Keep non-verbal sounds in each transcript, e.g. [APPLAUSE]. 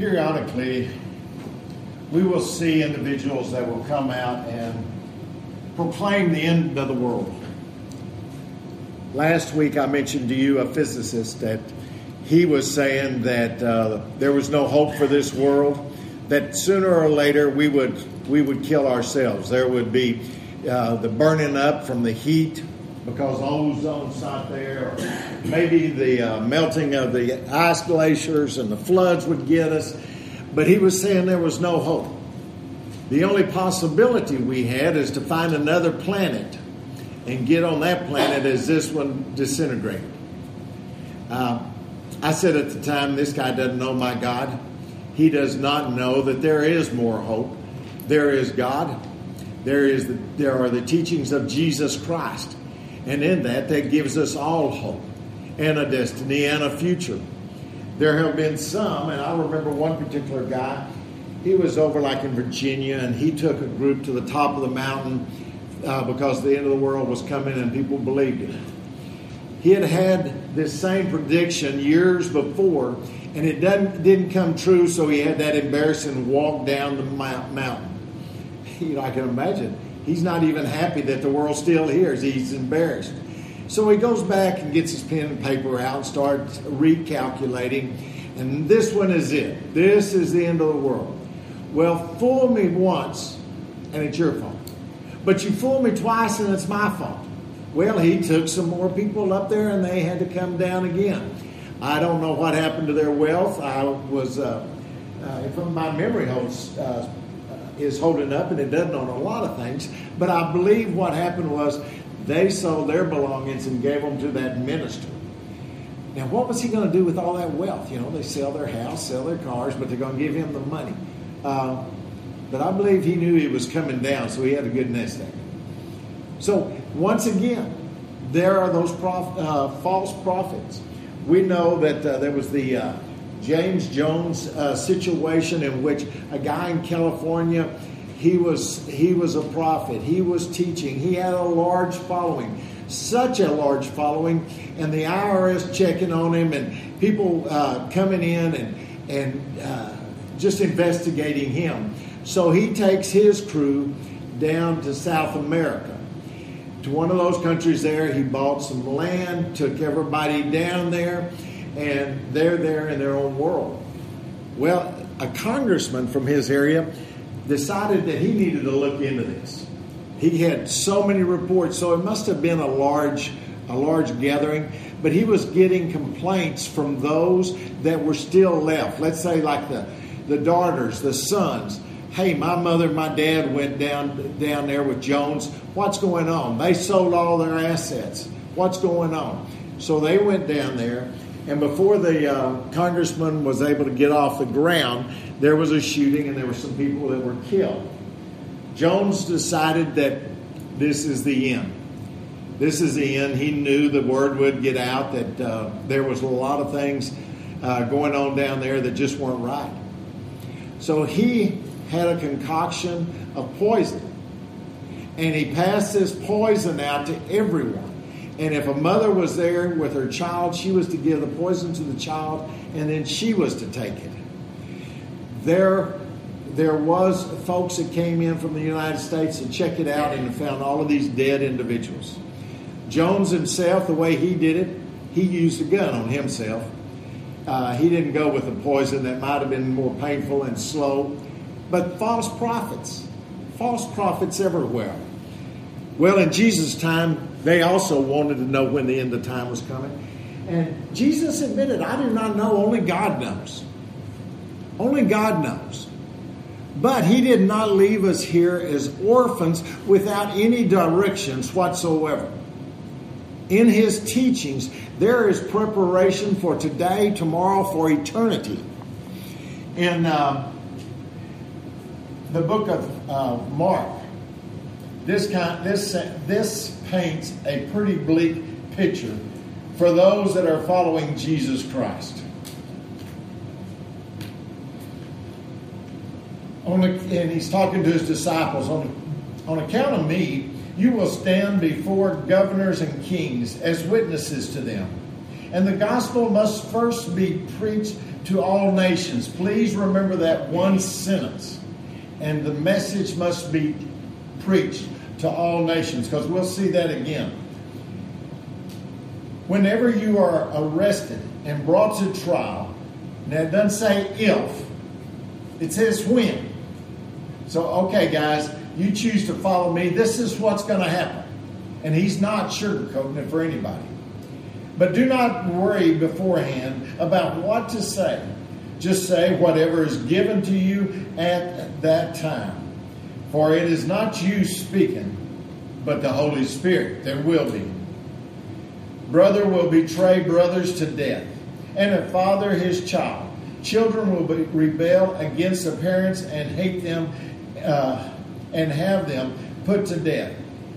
periodically we will see individuals that will come out and proclaim the end of the world. Last week I mentioned to you a physicist that he was saying that uh, there was no hope for this world, that sooner or later we would we would kill ourselves. There would be uh, the burning up from the heat because ozone's not there, or maybe the uh, melting of the ice glaciers and the floods would get us. But he was saying there was no hope. The only possibility we had is to find another planet and get on that planet as this one disintegrated. Uh, I said at the time, this guy doesn't know my God. He does not know that there is more hope. There is God. There is the, there are the teachings of Jesus Christ, and in that, that gives us all hope and a destiny and a future. There have been some, and I remember one particular guy. He was over like in Virginia, and he took a group to the top of the mountain uh, because the end of the world was coming, and people believed it. He had had this same prediction years before, and it didn't, didn't come true, so he had that embarrassing walk down the mountain. [LAUGHS] You know, I can imagine. He's not even happy that the world still hears. He's embarrassed. So he goes back and gets his pen and paper out and starts recalculating. And this one is it. This is the end of the world. Well, fool me once, and it's your fault. But you fool me twice, and it's my fault. Well, he took some more people up there and they had to come down again. I don't know what happened to their wealth. I was, uh, uh, if my memory holds, uh, is holding up, and it doesn't on a lot of things, but I believe what happened was they sold their belongings and gave them to that minister. Now, what was he going to do with all that wealth? You know, they sell their house, sell their cars, but they're going to give him the money. Uh, but I believe he knew he was coming down, so he had a good nest egg. So once again, there are those prof, uh, false prophets. We know that uh, there was the uh, James Jones uh, situation in which a guy in California, he was he was a prophet. He was teaching. He had a large following, such a large following, and the IRS checking on him and people uh, coming in and and uh, just investigating him. So he takes his crew down to South America to one of those countries there. He bought some land, took everybody down there, and they're there in their own world. Well, a congressman from his area decided that he needed to look into this. He had so many reports, so it must have been a large a large gathering, but he was getting complaints from those that were still left. Let's say like the the daughters, the sons, hey, my mother my dad went down down there with Jones. What's going on? They sold all their assets. What's going on? So they went down there, and before the uh, congressman was able to get off the ground, there was a shooting, and there were some people that were killed. Jones decided that this is the end. This is the end. He knew the word would get out that uh, there was a lot of things uh, going on down there that just weren't right. So he had a concoction of poison. And he passed this poison out to everyone. And if a mother was there with her child, she was to give the poison to the child, and then she was to take it. There, there was folks that came in from the United States and checked it out and found all of these dead individuals. Jones himself, the way he did it, he used a gun on himself. Uh, he didn't go with the poison that might have been more painful and slow but false prophets, false prophets everywhere. Well, in Jesus' time, they also wanted to know when the end of time was coming. And Jesus admitted, I do not know, only God knows. Only God knows. But he did not leave us here as orphans without any directions whatsoever. In his teachings, there is preparation for today, tomorrow, for eternity. In uh, the book of uh, Mark, this kind, this this paints a pretty bleak picture for those that are following Jesus Christ. On the, and he's talking to his disciples on on account of me, you will stand before governors and kings as witnesses to them. And the gospel must first be preached to all nations. Please remember that one sentence. And the message must be preached to all nations because we'll see that again. Whenever you are arrested and brought to trial, now it doesn't say if, it says when. So, okay, guys, you choose to follow me. This is what's going to happen. And he's not sugarcoating it for anybody. But do not worry beforehand about what to say. Just say whatever is given to you at that time. For it is not you speaking, but the Holy Spirit. There will be. Brother will betray brothers to death, and a father his child. Children will be, rebel against their parents and hate them uh, and have them put to death.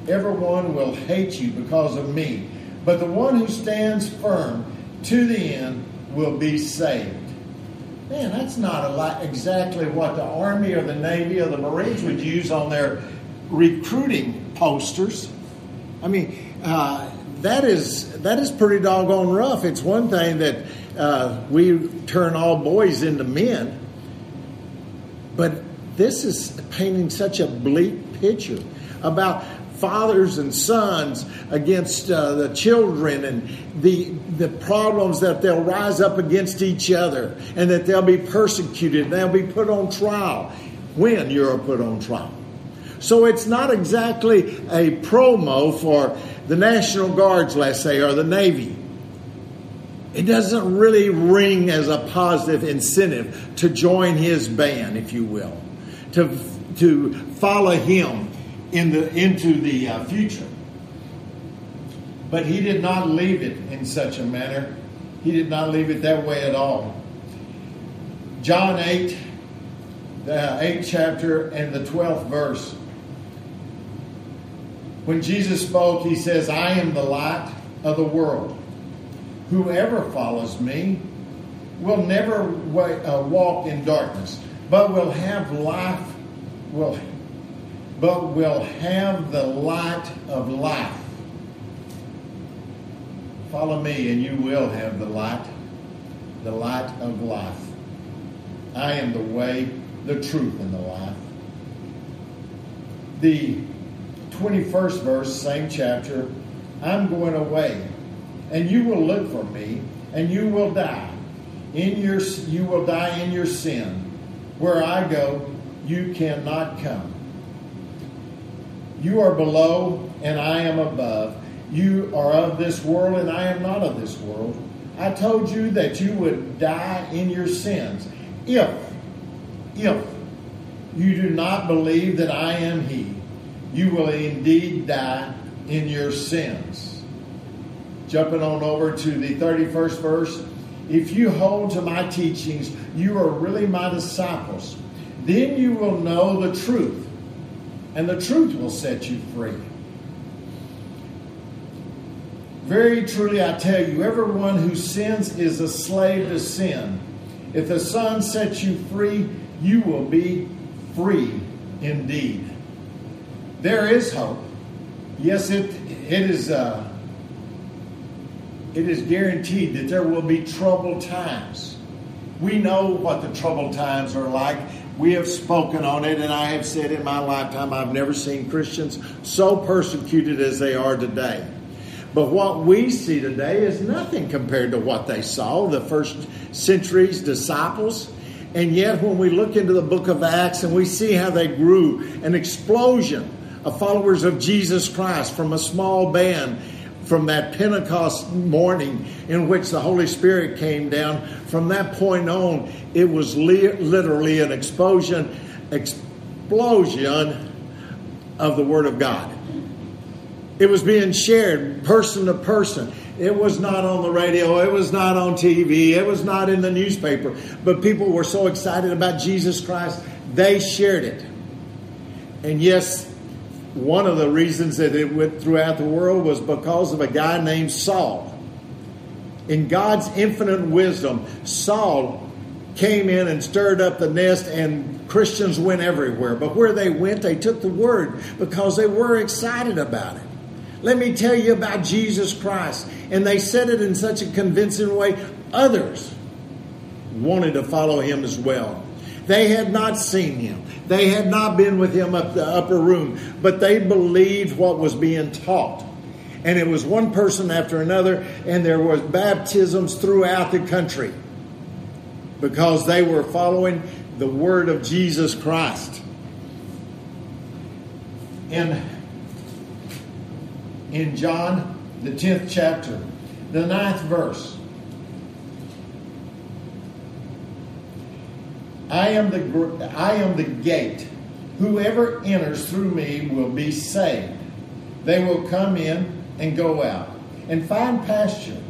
Everyone will hate you because of me but the one who stands firm to the end will be saved. Man, that's not a lot exactly what the Army or the Navy or the Marines would use on their recruiting posters. I mean, uh, that is that is pretty doggone rough. It's one thing that uh, we turn all boys into men, but this is painting such a bleak picture about fathers and sons against uh, the children and the, the problems that they'll rise up against each other and that they'll be persecuted and they'll be put on trial when you're put on trial. So it's not exactly a promo for the National Guards, let's say, or the Navy. It doesn't really ring as a positive incentive to join his band, if you will, to, to follow him in the, into the uh, future. But he did not leave it in such a manner. He did not leave it that way at all. John 8, the 8th chapter and the 12th verse. When Jesus spoke, he says, I am the light of the world. Whoever follows me will never uh, walk in darkness, but will have life, will but will have the light of life. Follow me, and you will have the light, the light of life. I am the way, the truth, and the life. The 21st verse, same chapter I'm going away, and you will look for me, and you will die. In your, you will die in your sin. Where I go, you cannot come. You are below, and I am above. You are of this world, and I am not of this world. I told you that you would die in your sins. If, if you do not believe that I am He, you will indeed die in your sins. Jumping on over to the 31st verse. If you hold to my teachings, you are really my disciples. Then you will know the truth and the truth will set you free. Very truly, I tell you, everyone who sins is a slave to sin. If the Son sets you free, you will be free indeed. There is hope. Yes, it it is. Uh, it is guaranteed that there will be troubled times. We know what the troubled times are like. We have spoken on it, and I have said in my lifetime, I've never seen Christians so persecuted as they are today. But what we see today is nothing compared to what they saw, the first century's disciples. And yet, when we look into the book of Acts and we see how they grew, an explosion of followers of Jesus Christ from a small band from that Pentecost morning in which the Holy Spirit came down, from that point on, it was li- literally an explosion, explosion of the Word of God. It was being shared person to person. It was not on the radio. It was not on TV. It was not in the newspaper. But people were so excited about Jesus Christ, they shared it. And yes, one of the reasons that it went throughout the world was because of a guy named Saul. In God's infinite wisdom, Saul came in and stirred up the nest, and Christians went everywhere. But where they went, they took the word because they were excited about it. Let me tell you about Jesus Christ. And they said it in such a convincing way, others wanted to follow him as well. They had not seen him. They had not been with him up the upper room, but they believed what was being taught. And it was one person after another, and there was baptisms throughout the country because they were following the word of Jesus Christ. In, in John, the 10th chapter, the ninth verse, I am the I am the gate. Whoever enters through me will be saved. They will come in and go out and find pasture.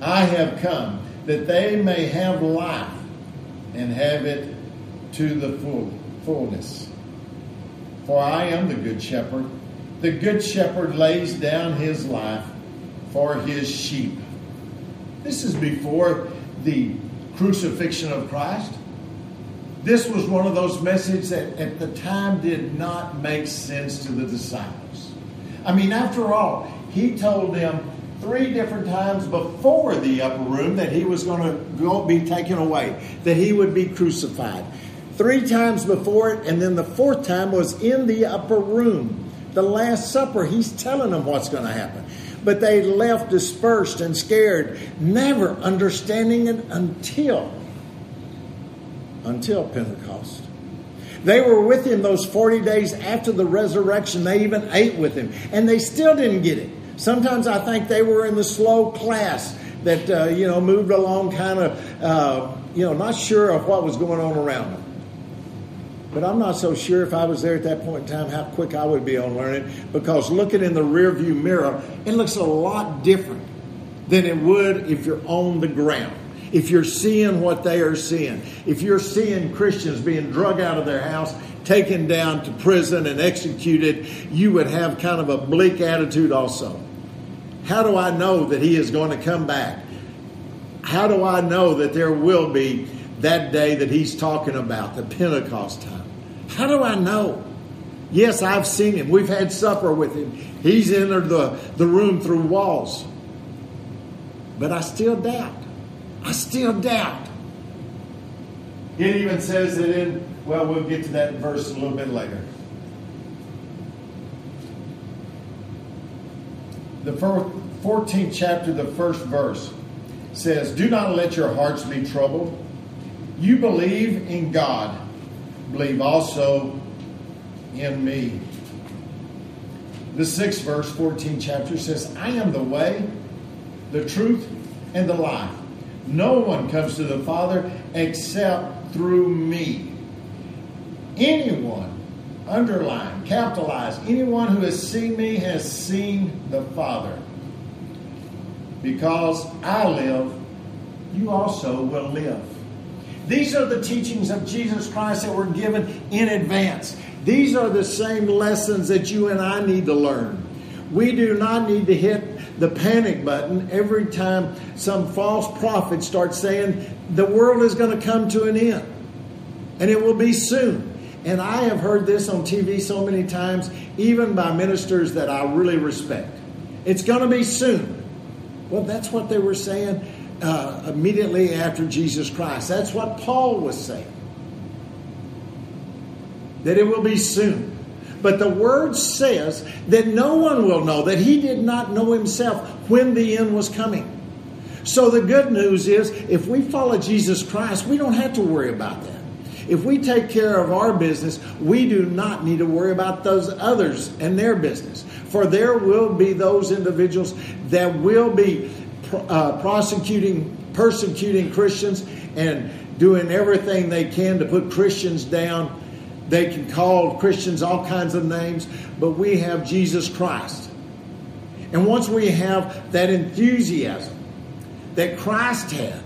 I have come that they may have life and have it to the full, fullness. For I am the good shepherd. The good shepherd lays down his life for his sheep. This is before the crucifixion of Christ. This was one of those messages that at the time did not make sense to the disciples. I mean, after all, he told them three different times before the upper room that he was going to go be taken away, that he would be crucified. Three times before it, and then the fourth time was in the upper room. The Last Supper, he's telling them what's going to happen. But they left dispersed and scared, never understanding it until until Pentecost. They were with him those 40 days after the resurrection. They even ate with him, and they still didn't get it. Sometimes I think they were in the slow class that, uh, you know, moved along kind of, uh, you know, not sure of what was going on around them. But I'm not so sure if I was there at that point in time how quick I would be on learning because looking in the rearview mirror, it looks a lot different than it would if you're on the ground if you're seeing what they are seeing, if you're seeing Christians being drug out of their house, taken down to prison, and executed, you would have kind of a bleak attitude also. How do I know that He is going to come back? How do I know that there will be that day that He's talking about, the Pentecost time? How do I know? Yes, I've seen Him. We've had supper with Him. He's entered the, the room through walls. But I still doubt. I still doubt. It even says that in, well, we'll get to that verse a little bit later. The 14th chapter, the first verse says, Do not let your hearts be troubled. You believe in God, believe also in me. The sixth verse, 14 chapter says, I am the way, the truth, and the life. No one comes to the Father except through me. Anyone, underline, capitalize, anyone who has seen me has seen the Father. Because I live, you also will live. These are the teachings of Jesus Christ that were given in advance. These are the same lessons that you and I need to learn. We do not need to hit the panic button every time some false prophet starts saying the world is going to come to an end and it will be soon. And I have heard this on TV so many times, even by ministers that I really respect. It's going to be soon. Well, that's what they were saying uh, immediately after Jesus Christ. That's what Paul was saying. That it will be soon. But the word says that no one will know, that he did not know himself when the end was coming. So the good news is if we follow Jesus Christ, we don't have to worry about that. If we take care of our business, we do not need to worry about those others and their business. For there will be those individuals that will be uh, prosecuting, persecuting Christians and doing everything they can to put Christians down they can call Christians all kinds of names, but we have Jesus Christ. And once we have that enthusiasm that Christ had,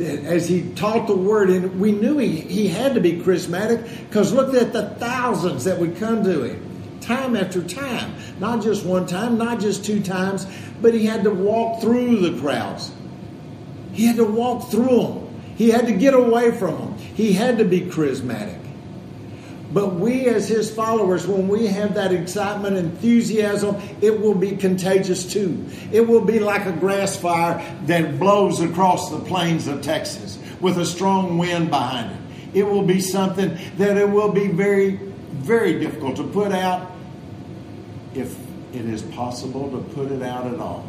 as he taught the word, and we knew he, he had to be charismatic because look at the thousands that would come to him time after time. Not just one time, not just two times, but he had to walk through the crowds. He had to walk through them. He had to get away from them. He had to be charismatic. But we, as his followers, when we have that excitement, enthusiasm, it will be contagious too. It will be like a grass fire that blows across the plains of Texas, with a strong wind behind it. It will be something that it will be very, very difficult to put out if it is possible to put it out at all.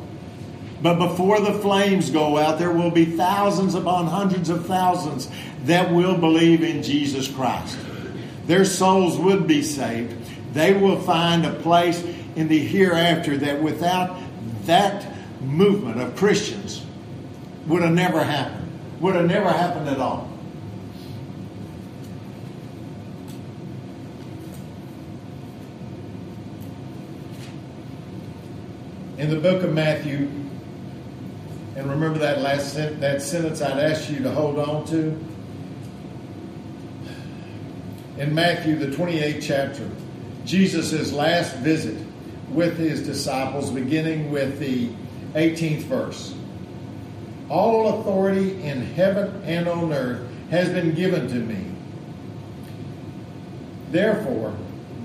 But before the flames go out, there will be thousands upon hundreds of thousands that will believe in Jesus Christ. Their souls would be saved. They will find a place in the hereafter that without that movement of Christians would have never happened. Would have never happened at all. In the book of Matthew, and remember that last that sentence I'd asked you to hold on to? In Matthew, the 28th chapter, Jesus' last visit with his disciples, beginning with the 18th verse. All authority in heaven and on earth has been given to me. Therefore,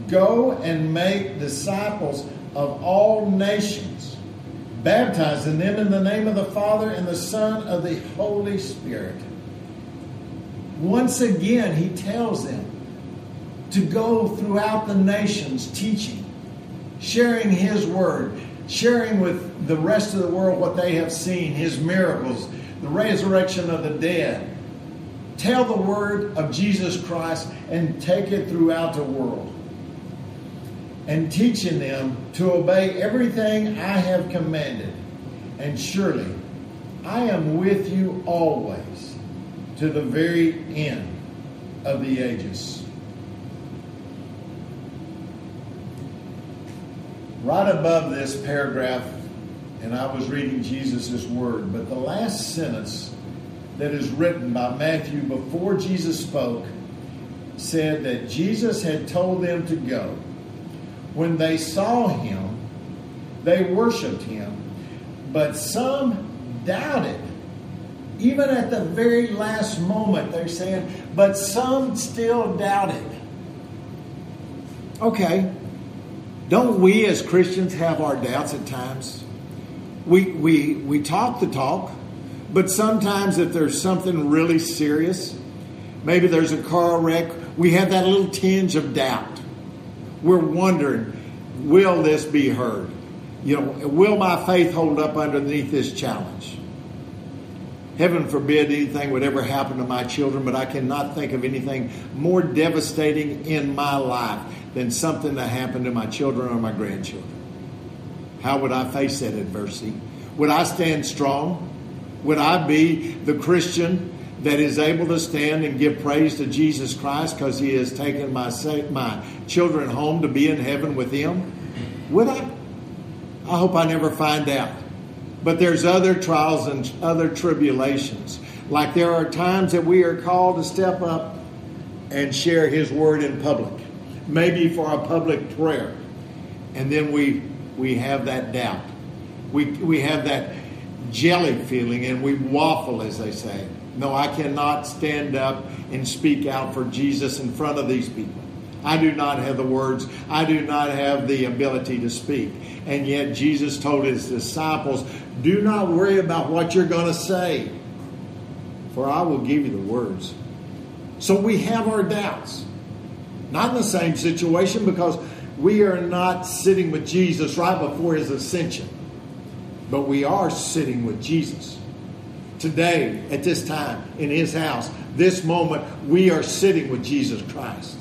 go and make disciples of all nations baptizing them in the name of the Father and the Son of the Holy Spirit. Once again, he tells them to go throughout the nations teaching, sharing his word, sharing with the rest of the world what they have seen, his miracles, the resurrection of the dead. Tell the word of Jesus Christ and take it throughout the world and teaching them to obey everything I have commanded. And surely I am with you always to the very end of the ages. Right above this paragraph, and I was reading Jesus' word, but the last sentence that is written by Matthew before Jesus spoke said that Jesus had told them to go when they saw him, they worshiped him, but some doubted. Even at the very last moment, they're saying, but some still doubted. Okay, don't we as Christians have our doubts at times? We, we, we talk the talk, but sometimes if there's something really serious, maybe there's a car wreck, we have that little tinge of doubt we're wondering, will this be heard? You know, will my faith hold up underneath this challenge? Heaven forbid anything would ever happen to my children, but I cannot think of anything more devastating in my life than something that happened to my children or my grandchildren. How would I face that adversity? Would I stand strong? Would I be the Christian that is able to stand and give praise to Jesus Christ because he has taken my, my children home to be in heaven with him? Would I? I hope I never find out. But there's other trials and other tribulations. Like there are times that we are called to step up and share his word in public, maybe for a public prayer. And then we we have that doubt. We we have that jelly feeling and we waffle as they say. No, I cannot stand up and speak out for Jesus in front of these people. I do not have the words. I do not have the ability to speak. And yet Jesus told his disciples, do not worry about what you're going to say, for I will give you the words. So we have our doubts. Not in the same situation because we are not sitting with Jesus right before his ascension, but we are sitting with Jesus today, at this time, in his house, this moment, we are sitting with Jesus Christ.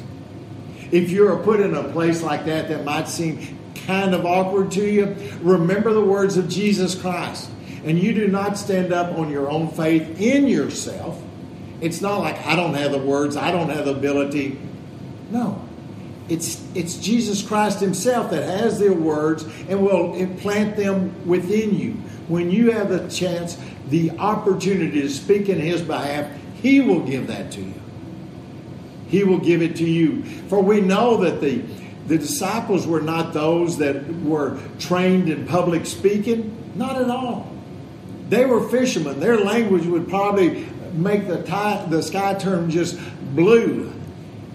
If you're put in a place like that that might seem kind of awkward to you, remember the words of Jesus Christ. And you do not stand up on your own faith in yourself. It's not like I don't have the words, I don't have the ability. No. It's, it's Jesus Christ Himself that has their words and will implant them within you. When you have the chance the opportunity to speak in His behalf, He will give that to you. He will give it to you. For we know that the, the disciples were not those that were trained in public speaking. Not at all. They were fishermen. Their language would probably make the, tie, the sky turn just blue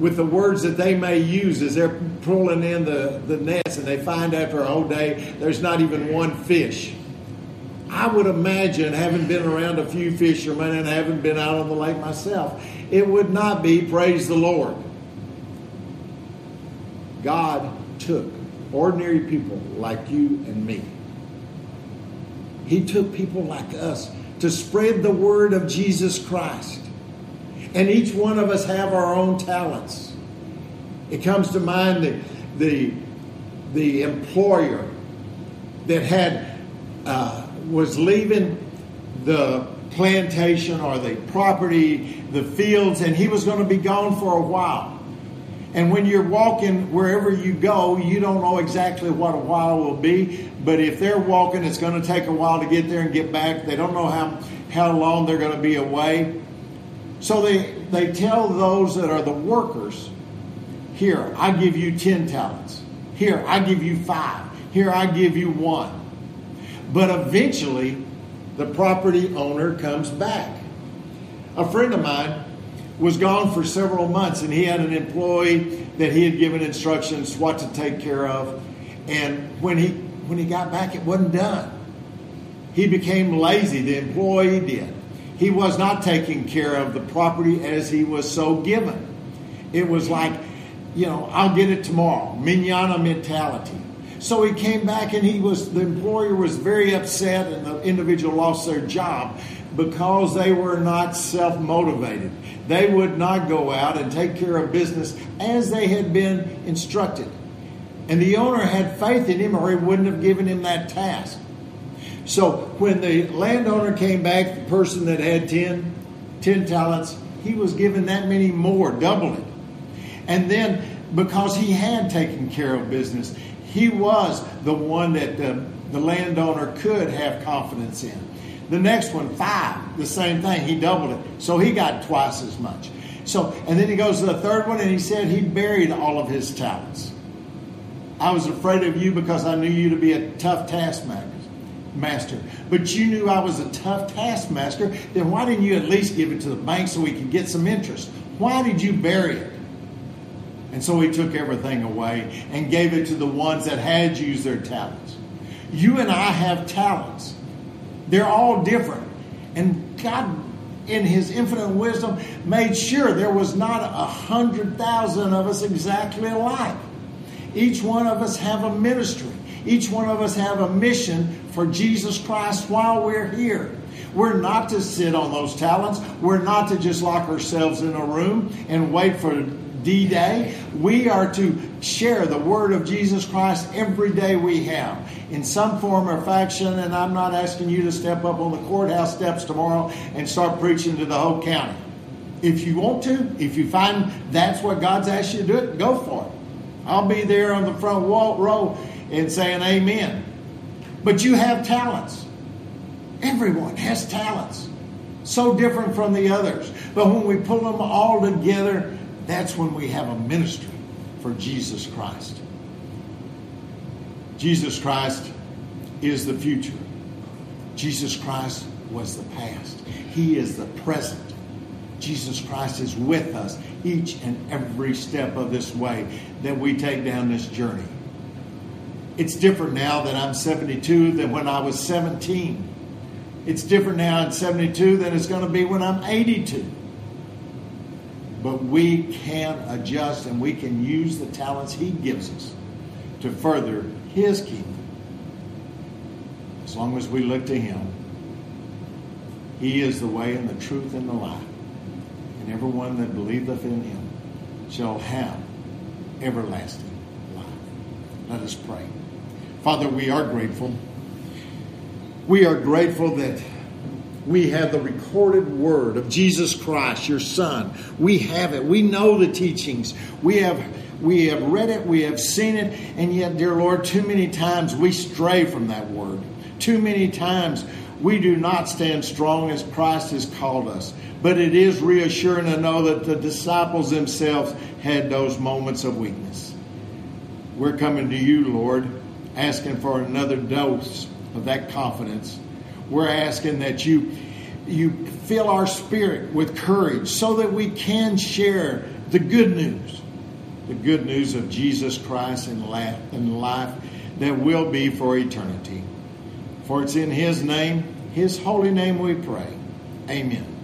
with the words that they may use as they're pulling in the, the nets and they find after a whole day there's not even one fish. I would imagine, having been around a few fishermen and having been out on the lake myself, it would not be praise the Lord. God took ordinary people like you and me. He took people like us to spread the word of Jesus Christ. And each one of us have our own talents. It comes to mind the, the, the employer that had uh, was leaving the plantation or the property, the fields, and he was going to be gone for a while. And when you're walking wherever you go, you don't know exactly what a while will be. But if they're walking, it's going to take a while to get there and get back. They don't know how, how long they're going to be away. So they, they tell those that are the workers, here, I give you 10 talents. Here, I give you five. Here, I give you one. But eventually, the property owner comes back. A friend of mine was gone for several months and he had an employee that he had given instructions what to take care of. And when he when he got back, it wasn't done. He became lazy, the employee did. He was not taking care of the property as he was so given. It was like, you know, I'll get it tomorrow. Manana mentality. So he came back and he was, the employer was very upset and the individual lost their job because they were not self motivated. They would not go out and take care of business as they had been instructed. And the owner had faith in him or he wouldn't have given him that task. So when the landowner came back, the person that had 10, 10 talents, he was given that many more, double it. And then because he had taken care of business, he was the one that uh, the landowner could have confidence in. The next one, five, the same thing. He doubled it. So he got twice as much. So, and then he goes to the third one and he said he buried all of his talents. I was afraid of you because I knew you to be a tough taskmaster. But you knew I was a tough taskmaster. Then why didn't you at least give it to the bank so we could get some interest? Why did you bury it? And so he took everything away and gave it to the ones that had used their talents. You and I have talents. They're all different. And God, in his infinite wisdom, made sure there was not a hundred thousand of us exactly alike. Each one of us have a ministry. Each one of us have a mission for Jesus Christ while we're here. We're not to sit on those talents. We're not to just lock ourselves in a room and wait for D Day. We are to share the word of Jesus Christ every day we have in some form or fashion. And I'm not asking you to step up on the courthouse steps tomorrow and start preaching to the whole county. If you want to, if you find that's what God's asked you to do it, go for it. I'll be there on the front row and saying amen. But you have talents. Everyone has talents. So different from the others. But when we pull them all together, that's when we have a ministry for Jesus Christ. Jesus Christ is the future. Jesus Christ was the past. He is the present. Jesus Christ is with us each and every step of this way that we take down this journey. It's different now that I'm 72 than when I was 17. It's different now at 72 than it's going to be when I'm 82 but we can adjust and we can use the talents He gives us to further His kingdom. As long as we look to Him, He is the way and the truth and the life. And everyone that believeth in Him shall have everlasting life. Let us pray. Father, we are grateful. We are grateful that we have the recorded word of Jesus Christ, your Son. We have it. We know the teachings. We have we have read it, we have seen it, and yet, dear Lord, too many times we stray from that word. Too many times we do not stand strong as Christ has called us. But it is reassuring to know that the disciples themselves had those moments of weakness. We're coming to you, Lord, asking for another dose of that confidence we're asking that you you fill our spirit with courage so that we can share the good news, the good news of Jesus Christ and life, and life that will be for eternity. For it's in his name, his holy name we pray. Amen.